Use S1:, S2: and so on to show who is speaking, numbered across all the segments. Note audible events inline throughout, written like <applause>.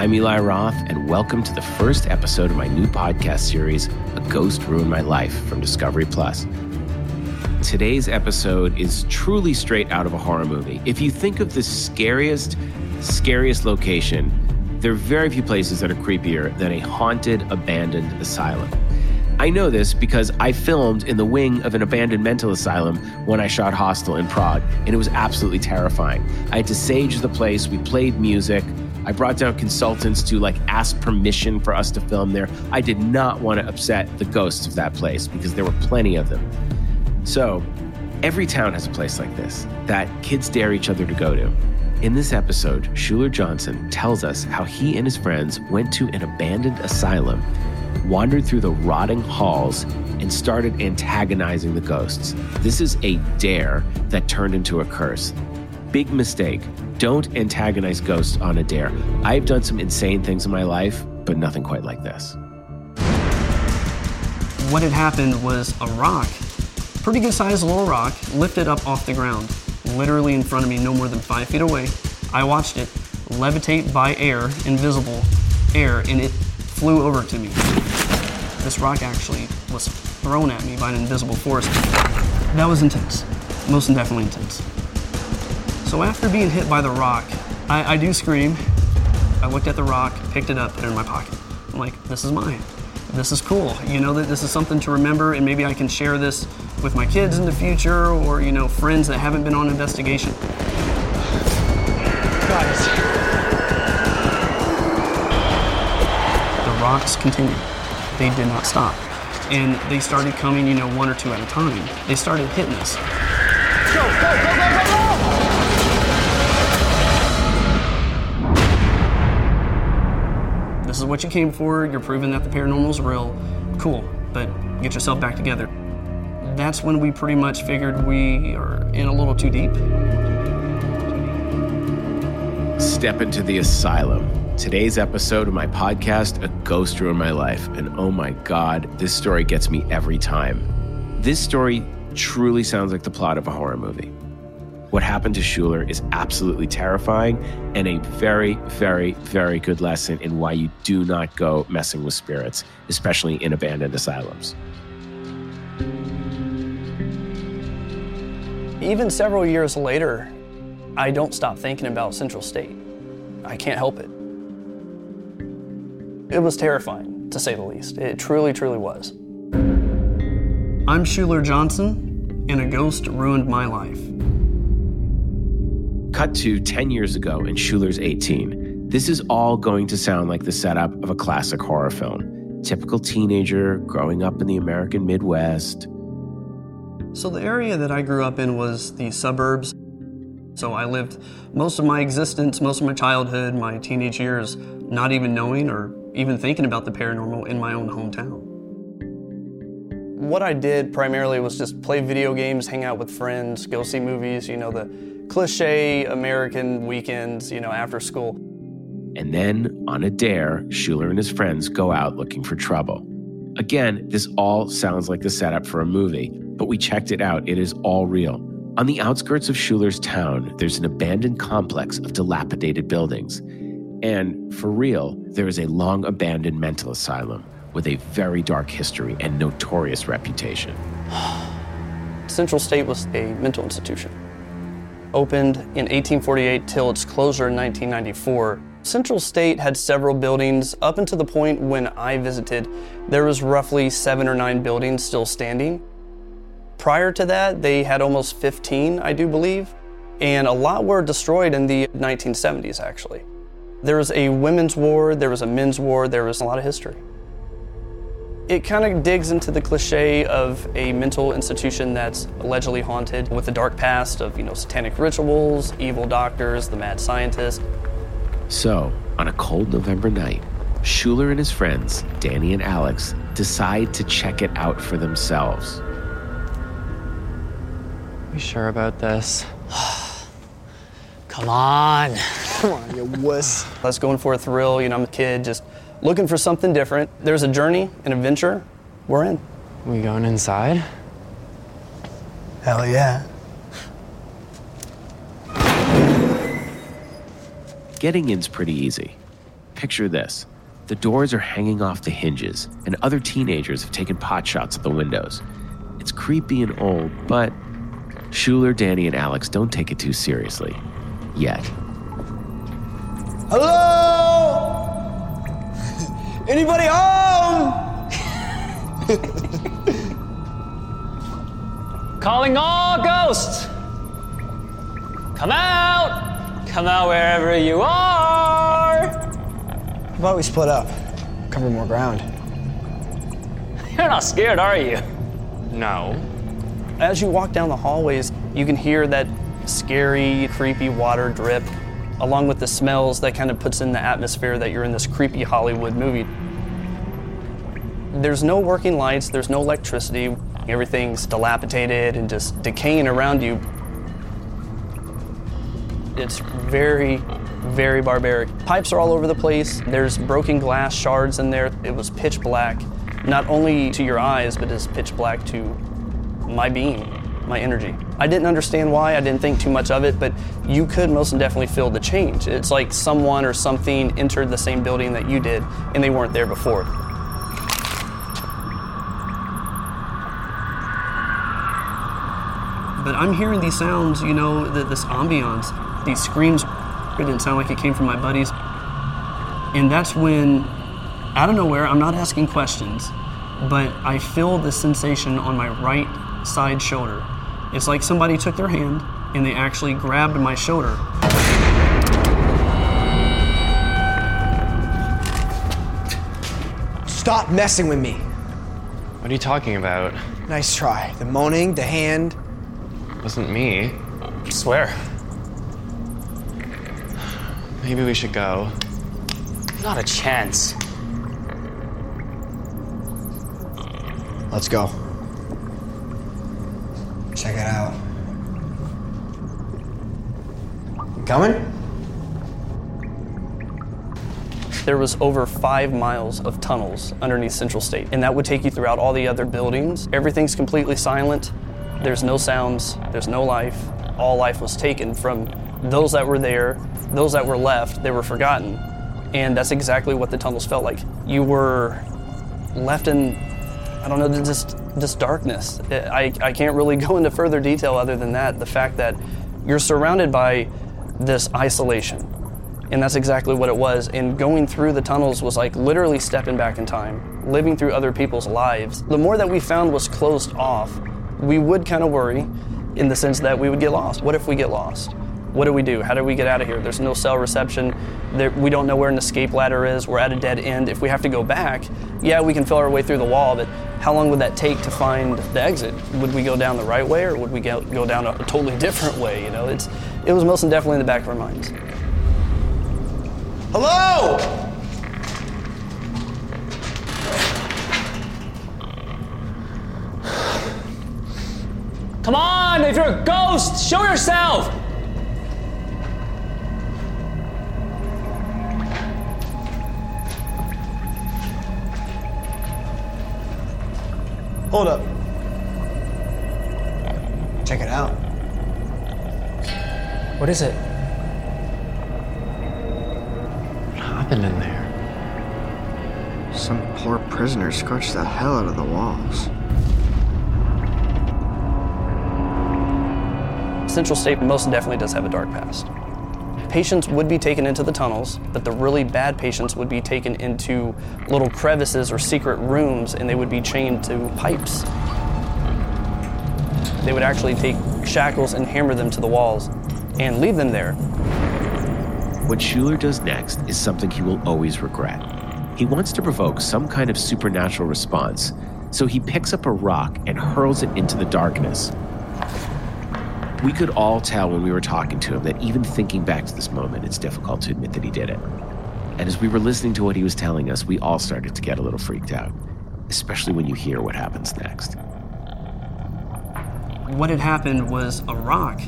S1: I'm Eli Roth, and welcome to the first episode of my new podcast series, A Ghost Ruined My Life from Discovery Plus. Today's episode is truly straight out of a horror movie. If you think of the scariest, scariest location, there are very few places that are creepier than a haunted, abandoned asylum. I know this because I filmed in the wing of an abandoned mental asylum when I shot Hostel in Prague, and it was absolutely terrifying. I had to sage the place, we played music. I brought down consultants to like ask permission for us to film there. I did not want to upset the ghosts of that place because there were plenty of them. So, every town has a place like this that kids dare each other to go to. In this episode, Schuler Johnson tells us how he and his friends went to an abandoned asylum wandered through the rotting halls and started antagonizing the ghosts. This is a dare that turned into a curse. Big mistake. Don't antagonize ghosts on a dare. I've done some insane things in my life, but nothing quite like this.
S2: What had happened was a rock, pretty good sized little rock, lifted up off the ground, literally in front of me, no more than five feet away. I watched it levitate by air, invisible air, and it flew over to me. This rock actually was thrown at me by an invisible force. That was intense, most definitely intense. So after being hit by the rock, I, I do scream. I looked at the rock, picked it up, put it in my pocket. I'm like, this is mine. This is cool. You know that this is something to remember, and maybe I can share this with my kids in the future, or you know, friends that haven't been on investigation.
S3: Guys, The
S2: rocks continued. They did not stop. And they started coming, you know, one or two at a time. They started hitting us.
S3: Go, go, go, go,
S2: is what you came for. You're proving that the paranormal is real. Cool, but get yourself back together. That's when we pretty much figured we are in a little too deep.
S1: Step into the asylum Today's episode of my podcast, A Ghost Ruined My Life. And oh my God, this story gets me every time. This story truly sounds like the plot of a horror movie. What happened to Schuler is absolutely terrifying and a very, very, very good lesson in why you do not go messing with spirits, especially in abandoned asylums.
S2: Even several years later, I don't stop thinking about Central State. I can't help it. It was terrifying, to say the least. It truly, truly was. I'm Schuler Johnson, and a ghost ruined my life.
S1: Cut to 10 years ago, and Schuler's 18. This is all going to sound like the setup of a classic horror film. Typical teenager growing up in the American Midwest.
S2: So, the area that I grew up in was the suburbs. So, I lived most of my existence, most of my childhood, my teenage years, not even knowing or even thinking about the paranormal in my own hometown. What I did primarily was just play video games, hang out with friends, go see movies, you know, the cliche American weekends, you know, after school.
S1: And then, on a dare, Schuler and his friends go out looking for trouble. Again, this all sounds like the setup for a movie, but we checked it out. It is all real. On the outskirts of Schuler's town, there's an abandoned complex of dilapidated buildings. And for real, there is a long abandoned mental asylum with a very dark history and notorious reputation. <sighs>
S2: Central State was a mental institution. Opened in 1848 till its closure in 1994, Central State had several buildings up until the point when I visited. There was roughly seven or nine buildings still standing. Prior to that, they had almost 15, I do believe, and a lot were destroyed in the 1970s actually. There was a women's ward, there was a men's ward, there was a lot of history. It kind of digs into the cliche of a mental institution that's allegedly haunted with a dark past of, you know, satanic rituals, evil doctors, the mad scientist.
S1: So, on a cold November night, Schuler and his friends, Danny and Alex, decide to check it out for themselves.
S4: We sure about this? <sighs>
S3: Come on. Come on, you wuss.
S2: I was going for a thrill. You know, I'm a kid just looking for something different. There's a journey, an adventure. We're in.
S4: We going inside?
S3: Hell yeah.
S1: Getting in's pretty easy. Picture this the doors are hanging off the hinges, and other teenagers have taken pot shots at the windows. It's creepy and old, but Schuler, Danny, and Alex don't take it too seriously. Yet.
S3: Hello? Anybody home?
S5: Calling all ghosts! Come out! Come out wherever you are!
S3: How about we split up? Cover more ground.
S5: You're not scared, are you?
S4: No.
S2: As you walk down the hallways, you can hear that scary, creepy water drip, along with the smells that kind of puts in the atmosphere that you're in this creepy Hollywood movie. There's no working lights, there's no electricity, everything's dilapidated and just decaying around you. It's very, very barbaric. Pipes are all over the place, there's broken glass shards in there. It was pitch black, not only to your eyes, but it's pitch black to my being, my energy. I didn't understand why, I didn't think too much of it, but you could most definitely feel the change. It's like someone or something entered the same building that you did and they weren't there before. But I'm hearing these sounds, you know, th- this ambiance, these screams. It didn't sound like it came from my buddies. And that's when, out of nowhere, I'm not asking questions, but I feel the sensation on my right side shoulder. It's like somebody took their hand and they actually grabbed my shoulder.
S3: Stop messing with me.
S4: What are you talking about?
S3: Nice try. The moaning, the hand.
S4: It Wasn't me.
S5: I swear.
S4: Maybe we should go.
S5: Not a chance.
S3: Let's go. Check it out. You coming?
S2: There was over five miles of tunnels underneath Central State, and that would take you throughout all the other buildings. Everything's completely silent. There's no sounds, there's no life. All life was taken from those that were there, those that were left, they were forgotten. And that's exactly what the tunnels felt like. You were left in, I don't know, just, just darkness. I, I can't really <laughs> go into further detail other than that. The fact that you're surrounded by this isolation. And that's exactly what it was. And going through the tunnels was like literally stepping back in time, living through other people's lives. The more that we found was closed off, we would kind of worry in the sense that we would get lost. What if we get lost? What do we do? How do we get out of here? There's no cell reception. There, we don't know where an escape ladder is. We're at a dead end. If we have to go back, yeah, we can feel our way through the wall, but how long would that take to find the exit? Would we go down the right way or would we go, go down a totally <laughs> different way? You know, it's, it was most definitely in the back of our minds.
S3: Hello?
S5: Come on, if you're a ghost, show yourself!
S3: Hold up. Check it out.
S5: What is it?
S4: What happened in there?
S6: Some poor prisoner scorched the hell out of the walls.
S2: Central State most definitely does have a dark past. Patients would be taken into the tunnels, but the really bad patients would be taken into little crevices or secret rooms and they would be chained to pipes. They would actually take shackles and hammer them to the walls and leave them there.
S1: What Schuler does next is something he will always regret. He wants to provoke some kind of supernatural response, so he picks up a rock and hurls it into the darkness. We could all tell when we were talking to him that even thinking back to this moment, it's difficult to admit that he did it. And as we were listening to what he was telling us, we all started to get a little freaked out, especially when you hear what happens next.
S2: What had happened was a rock,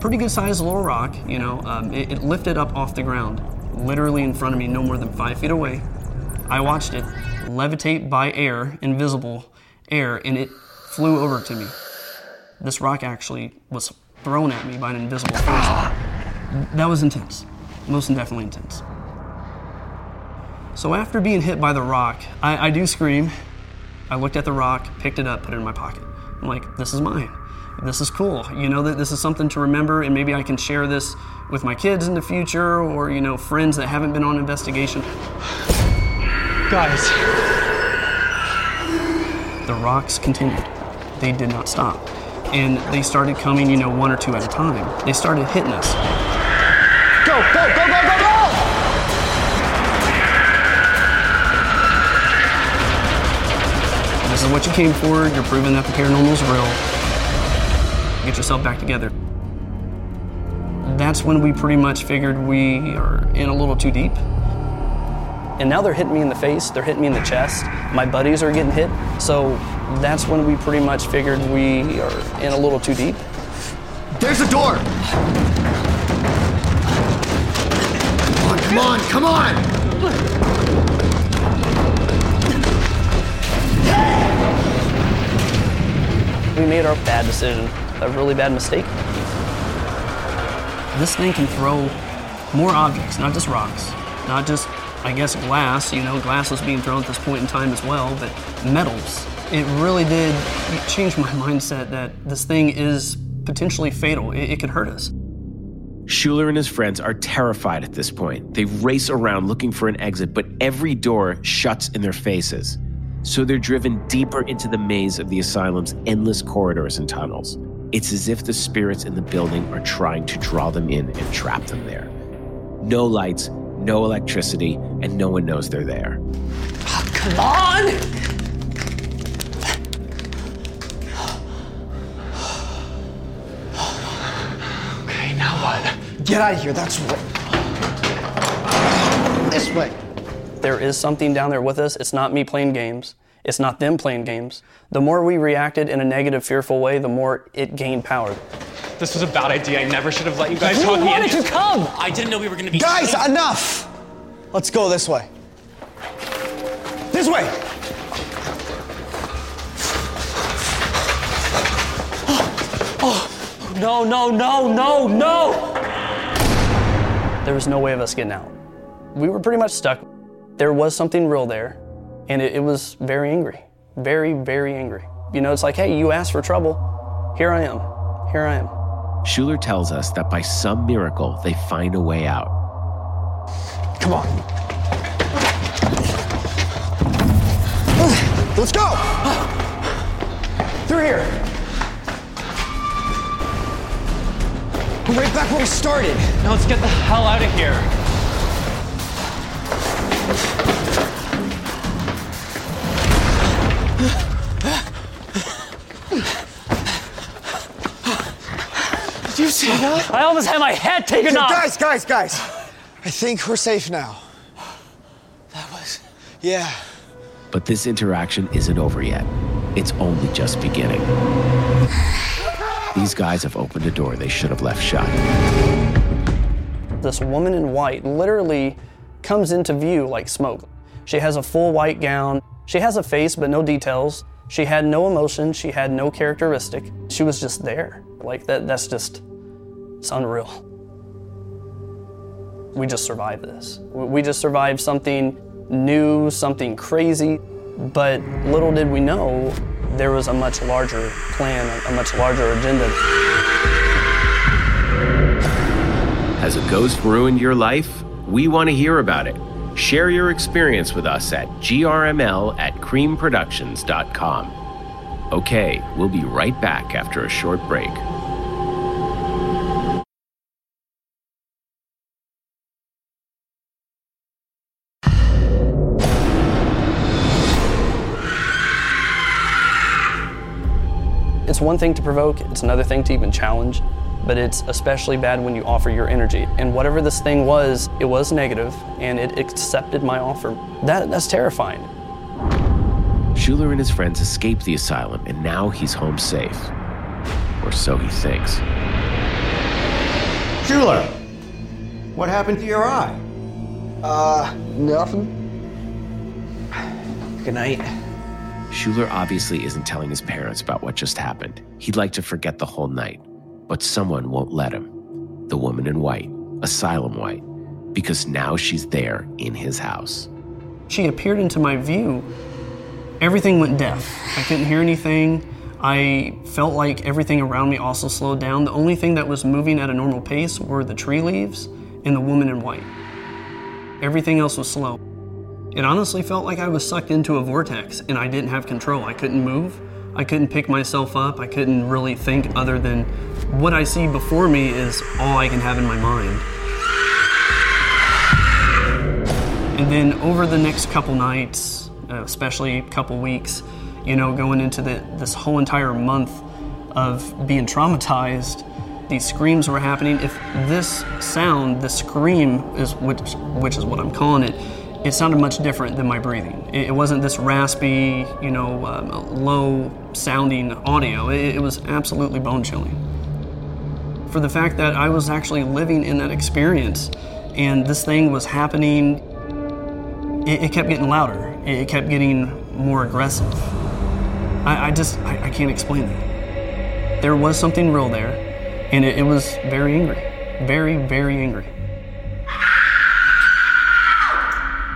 S2: pretty good sized little rock, you know, um, it, it lifted up off the ground, literally in front of me, no more than five feet away. I watched it levitate by air, invisible air, and it flew over to me. This rock actually was thrown at me by an invisible force. That was intense, most definitely intense. So after being hit by the rock, I, I do scream. I looked at the rock, picked it up, put it in my pocket. I'm like, this is mine. This is cool. You know that this is something to remember, and maybe I can share this with my kids in the future, or you know, friends that haven't been on investigation.
S5: Guys,
S2: The rocks continued. They did not stop, and they started coming, you know, one or two at a time. They started hitting us.
S5: go, go, go, go, go, go!
S2: This is what you came for. You're proving that the paranormal is real. Get yourself back together. That's when we pretty much figured we are in a little too deep. And now they're hitting me in the face, they're hitting me in the chest. My buddies are getting hit. So that's when we pretty much figured we are in a little too deep.
S6: There's a door! Come on, come on, come on!
S2: We made our bad decision, a really bad mistake. This thing can throw more objects, not just rocks, not just, I guess, glass. You know, glass was being thrown at this point in time as well, but metals. It really did change my mindset that this thing is potentially fatal. It, it could hurt us.
S1: Schuler and his friends are terrified at this point. They race around looking for an exit, but every door shuts in their faces. So they're driven deeper into the maze of the asylum's endless corridors and tunnels. It's as if the spirits in the building are trying to draw them in and trap them there. No lights, no electricity, and no one knows they're there.
S5: Oh, come on!
S3: Get out of here. That's right. This way.
S2: There is something down there with us. It's not me playing games. It's not them playing games. The more we reacted in a negative, fearful way, the more it gained power.
S4: This was a bad idea. I never should have let you guys
S5: Who
S4: talk me
S5: wanted
S4: into
S5: to come?
S7: I didn't know we were gonna be.
S3: Guys, enough! Let's go this way. This way! <gasps> Oh, oh.
S5: No, no, no, no, no!
S2: There was no way of us getting out. We were pretty much stuck. There was something real there, and it, it was very angry. Very, very angry. You know, it's like, hey, you asked for trouble. Here I am. Here I am.
S1: Schuler tells us that by some miracle, they find a way out.
S3: Come on. Let's go! Through here. We're right back where we started.
S4: Now let's get the hell out of here.
S3: Did you see that?
S5: I almost had my head taken off!
S3: Guys, guys, guys. I think we're safe now. That was. Yeah.
S1: But this interaction isn't over yet. It's only just beginning. These guys have opened a door they should have left shut.
S2: This woman in white literally comes into view like smoke. She has a full white gown. She has a face, but no details. She had no emotion. She had no characteristic. She was just there. Like that. That's just. It's unreal. We just survived this. We we just survived something new, something crazy. But little did we know there was a much larger plan, a much larger agenda.
S1: Has a ghost ruined your life? We want to hear about it. Share your experience with us at grml at creamproductions.com. Okay, we'll be right back after a short break.
S2: It's one thing to provoke, it's another thing to even challenge, but it's especially bad when you offer your energy. And whatever this thing was, it was negative and it accepted my offer. That, that's terrifying.
S1: Schuler and his friends escaped the asylum, and now he's home safe. Or so he thinks.
S8: Schuler, what happened to your eye?
S3: Uh, nothing.
S8: Good night.
S1: Schuler obviously isn't telling his parents about what just happened. He'd like to forget the whole night, but someone won't let him. The woman in white, Asylum White, because now she's there in his house.
S2: she appeared into my view, everything went deaf. I couldn't hear anything. I felt like everything around me also slowed down. The only thing that was moving at a normal pace were the tree leaves and the woman in white. Everything else was slow. It honestly felt like I was sucked into a vortex and I didn't have control. I couldn't move. I couldn't pick myself up. I couldn't really think other than what I see before me is all I can have in my mind. And then over the next couple nights, uh, especially a couple weeks, you know, going into the, this whole entire month of being traumatized, these screams were happening. If this sound, the scream, is which, which is what I'm calling it, it sounded much different than my breathing. It, it wasn't this raspy, you know, um, low sounding audio. It, it was absolutely bone chilling. For the fact that I was actually living in that experience and this thing was happening, it, it kept getting louder. It, kept getting more aggressive. I, I just, I, I, can't explain that. There was something real there, and it, it was very angry. Very, very angry.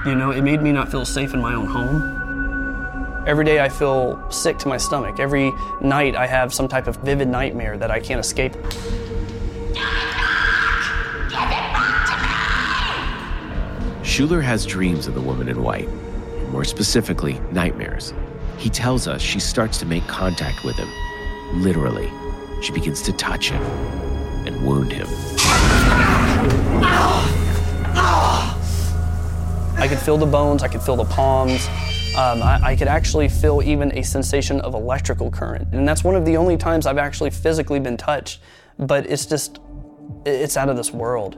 S2: You know, it made me not feel safe in my own home. Every day I feel sick to my stomach. Every night I have some type of vivid nightmare that I can't escape.
S1: Schuler has dreams of the woman in white, more specifically, nightmares. He tells us she starts to make contact with him. Literally, she begins to touch him and wound him.
S2: I could feel the bones, I could feel the palms. Um, I, I, could actually feel even a sensation of electrical current. And that's one of the only times I've actually physically been touched, but it's just, it's out of this world.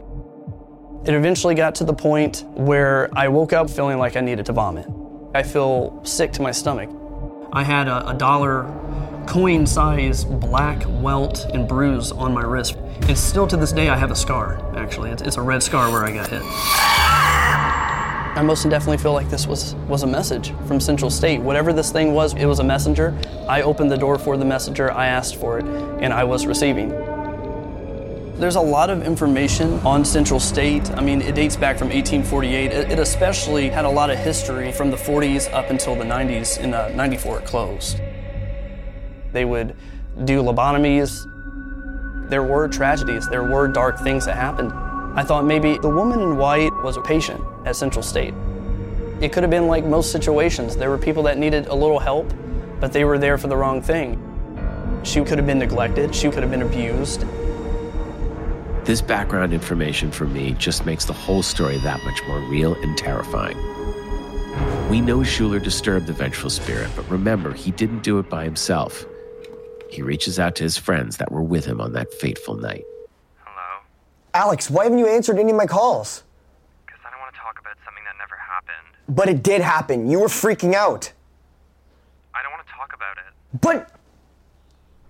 S2: It eventually got to the point where I woke up feeling like I needed to vomit. I feel sick to my stomach. I had a, a dollar coin size black welt and bruise on my wrist. And still to this day, I have a scar, actually. It's, it's a red scar where I got hit. I most definitely feel like this was, was a message from Central State. Whatever this thing was, it was a messenger. I opened the door for the messenger, I asked for it, and I was receiving. There's a lot of information on Central State. I mean, it dates back from 1848. It, especially had a lot of history from the 40s up until the 90s. In uh, 94, it closed. They would do lobotomies. There were tragedies, there were dark things that happened. I thought maybe the woman in white was a patient at Central State. It could have been like most situations. There were people that needed a little help, but they were there for the wrong thing. She could have been neglected, she could have been abused.
S1: This background information for me just makes the whole story that much more real and terrifying. We know Schuler disturbed the vengeful spirit, but remember, he didn't do it by himself. He reaches out to his friends that were with him on that fateful night. Hello?
S7: Alex, why haven't you answered any of my calls?
S9: Because I don't want to talk about something that never happened.
S7: But it did happen. You were freaking out.
S9: I don't want to talk about it.
S7: But.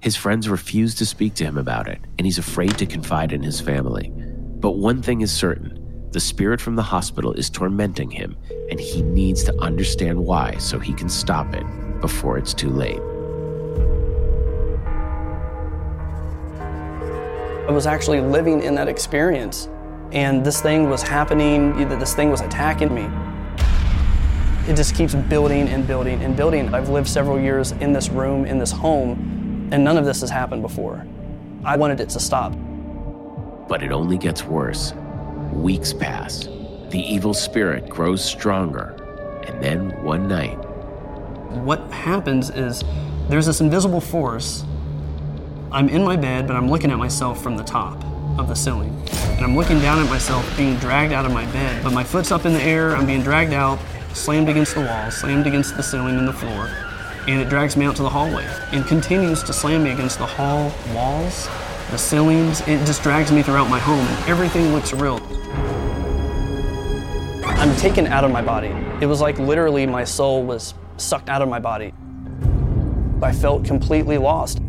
S1: His friends refuse to speak to him about it, and he's afraid to confide in his family. But one thing is certain the spirit from the hospital is tormenting him, and he needs to understand why so he can stop it before it's too late.
S2: I was actually living in that experience. And this thing was happening, this thing was attacking me. It just keeps building and building and building. I've lived several years in this room, in this home, and none of this has happened before. I wanted it to stop.
S1: But it only gets worse. Weeks pass. The evil spirit grows stronger. And then one night.
S2: What happens is there's this invisible force I'm in my bed, but I'm looking at myself from the top of the ceiling. And I'm looking down at myself being dragged out of my bed, but my foot's up in the air, I'm being dragged out, slammed against the wall, slammed against the ceiling and the floor, and it drags me out to the hallway and continues to slam me against the hall walls, the ceilings. It just drags me throughout my home, and everything looks real. I'm taken out of my body. It was like literally my soul was sucked out of my body. I felt completely lost.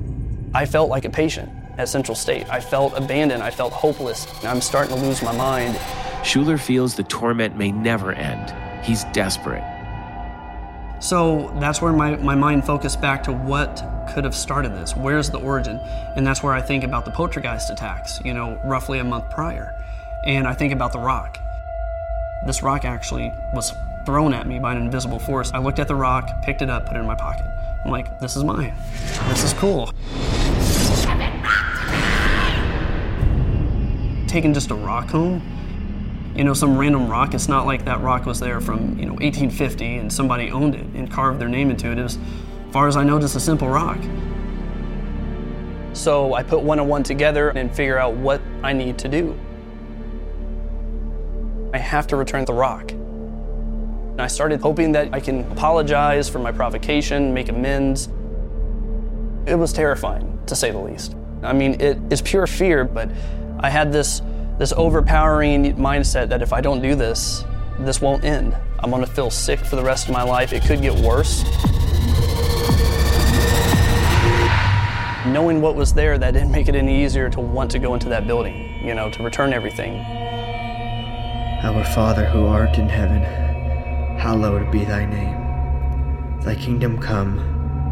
S2: I felt like a patient at Central State. I felt abandoned. I felt hopeless. I'm starting to lose my mind.
S1: Schuler feels the torment may never end. He's desperate.
S2: So that's where my, my mind focused back to what could have started this. Where's the origin? And that's where I think about the poltergeist attacks, you know, roughly a month prior. And I think about the rock. This rock actually was thrown at me by an invisible force. I looked at the rock, picked it up, put it in my pocket. I'm like, this is mine. This is cool. Taking just a rock home, you know, some random rock. It's not like that rock was there from, you know, 1850 and somebody owned it and carved their name into it. It was, as far as I know, just a simple rock. So I put one and one together and figure out what I need to do. I have to return the rock. And I started hoping that I can apologize for my provocation, make amends. It was terrifying, to say the least. I mean, it is pure fear, but I had this, this overpowering mindset that if I don't do this, this won't end. I'm gonna feel sick for the rest of my life. It could get worse. Knowing what was there, that didn't make it any easier to want to go into that building, you know, to return everything.
S6: Our Father who art in heaven, hallowed be thy name. Thy kingdom come,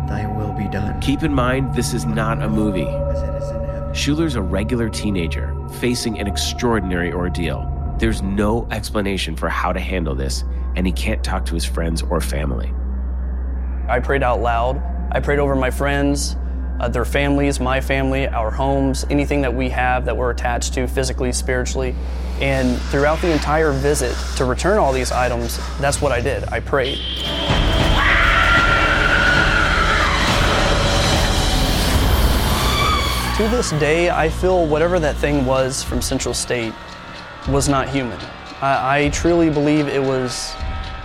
S6: thy will be done.
S1: Keep in mind, this is not a movie.
S6: As it is in heaven.
S1: Schuler's a regular teenager facing an extraordinary ordeal. There's no explanation for how to handle this, and he can't talk to his friends or family.
S2: I prayed out loud. I prayed over my friends, uh, their families, my family, our homes, anything that we have that we're attached to physically, spiritually. And throughout the entire visit, to return all these items, that's what I did. I prayed. To this day, I feel whatever that thing was from Central State was not human. I, I truly believe it was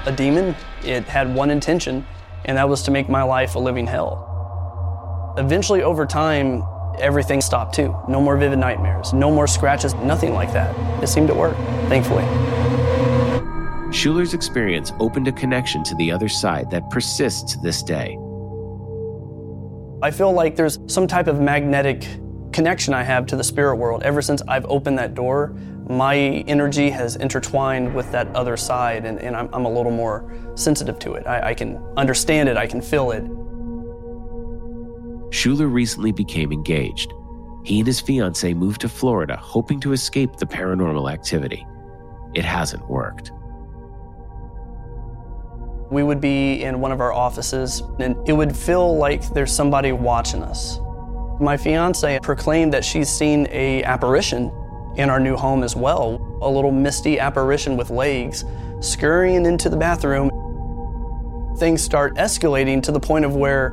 S2: a demon. It had one intention, and that was to make my life a living hell. Eventually, over time, everything stopped too. No more vivid nightmares, no more scratches, nothing like that. It seemed to work, thankfully.
S1: Schuler's experience opened a connection to the other side that persists to this day.
S2: I feel like there's some type of magnetic connection I have to the spirit world. Ever since I've opened that door, my energy has intertwined with that other side, and, and I'm, I'm, a little more sensitive to it. I, I can understand it, I can feel it.
S1: Schuler recently became engaged. He and his fiancee moved to Florida, hoping to escape the paranormal activity. It hasn't worked.
S2: We would be in one of our offices, and it would feel like there's somebody watching us. My fiance proclaimed that she's seen a apparition in our new home as well, a little misty apparition with legs scurrying into the bathroom. Things start escalating to the point of where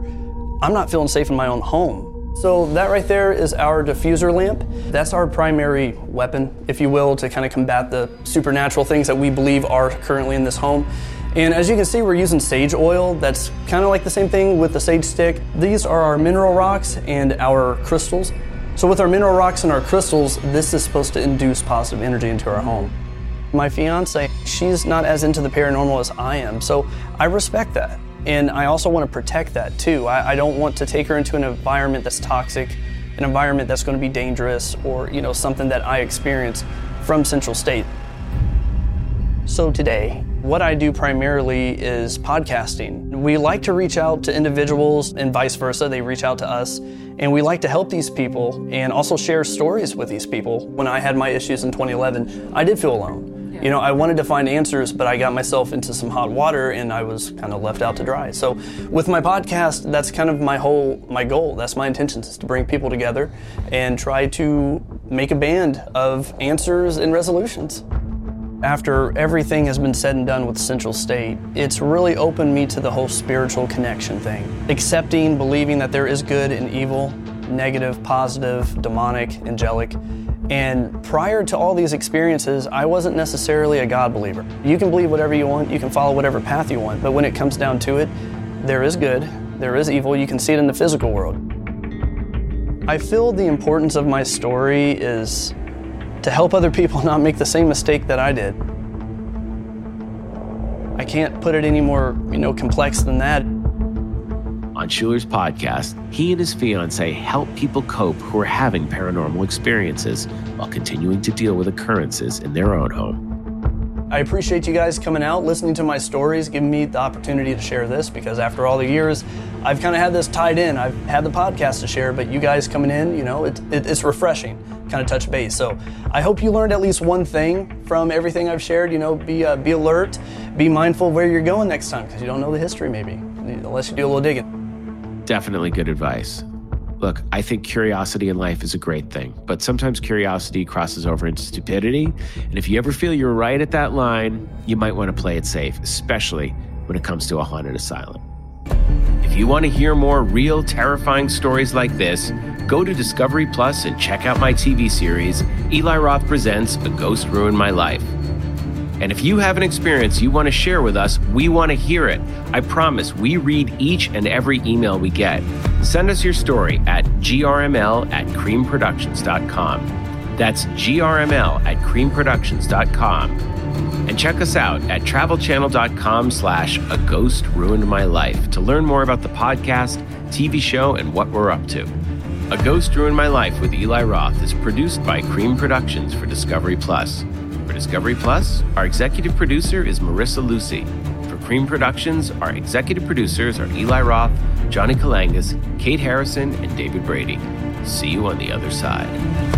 S2: I'm not feeling safe in my own home. So that right there is our diffuser lamp. That's our primary weapon, if you will, to kind of combat the supernatural things that we believe are currently in this home. And as you can see, we're using sage oil. That's kind of like the same thing with the sage stick. These are our mineral rocks and our crystals. So with our mineral rocks and our crystals, this is supposed to induce positive energy into our home. My fiance, she's not as into the paranormal as I am, so I respect that. And I also want to protect that too. I, I don't want to take her into an environment that's toxic, an environment that's going to be dangerous, or you know something that I experience from Central State. So today, what I do primarily is podcasting. We like to reach out to individuals and vice versa. They reach out to us, and we like to help these people and also share stories with these people. When I had my issues in 2011, I did feel alone. You know, I wanted to find answers, but I got myself into some hot water and I was kind of left out to dry. So, with my podcast, that's kind of my whole my goal. That's my intention is to bring people together and try to make a band of answers and resolutions. After everything has been said and done with Central State, it's really opened me to the whole spiritual connection thing. Accepting, believing that there is good and evil, negative, positive, demonic, angelic. And prior to all these experiences, I wasn't necessarily a God believer. You can believe whatever you want, you can follow whatever path you want, but when it comes down to it, there is good, there is evil, you can see it in the physical world. I feel the importance of my story is to help other people <laughs> not make the same mistake that I did. I can't put it any more, you know, complex than that.
S1: On Schuler's podcast, he and his fiance help people cope who are having paranormal experiences while continuing to deal with occurrences in their own home.
S2: I appreciate you guys coming out, listening to my stories, giving me the opportunity to share this because after all the years, I've kind of had this tied in. I've had the podcast to share, but you guys coming in, you know, it, it, it's refreshing, kind of touch base. So I hope you learned at least one thing from everything I've shared. You know, be uh, be alert, be mindful of where you're going next time because you don't know the history maybe, unless you do a little digging.
S1: Definitely good advice. Look, I think curiosity in life is a great thing, but sometimes curiosity crosses over into stupidity. And if you ever feel you're right at that line, you might want to play it safe, especially when it comes to a haunted asylum. If you want to hear more real, terrifying stories like this, go to Discovery Plus and check out my TV series, Eli Roth Presents A Ghost Ruined My Life. And if you have an experience you want to share with us, we want to hear it. I promise we read each and every email we get. Send us your story at grml at creamproductions.com. That's grml at creamproductions.com. And check us out at travelchannel.com slash a ghost ruined my life to learn more about the podcast, TV show, and what we're up to. A Ghost Ruined My Life with Eli Roth is produced by Cream Productions for Discovery Plus. For Discovery Plus, our executive producer is Marissa Lucy. Cream Productions, our executive producers are Eli Roth, Johnny Kalangis, Kate Harrison, and David Brady. See you on the other side.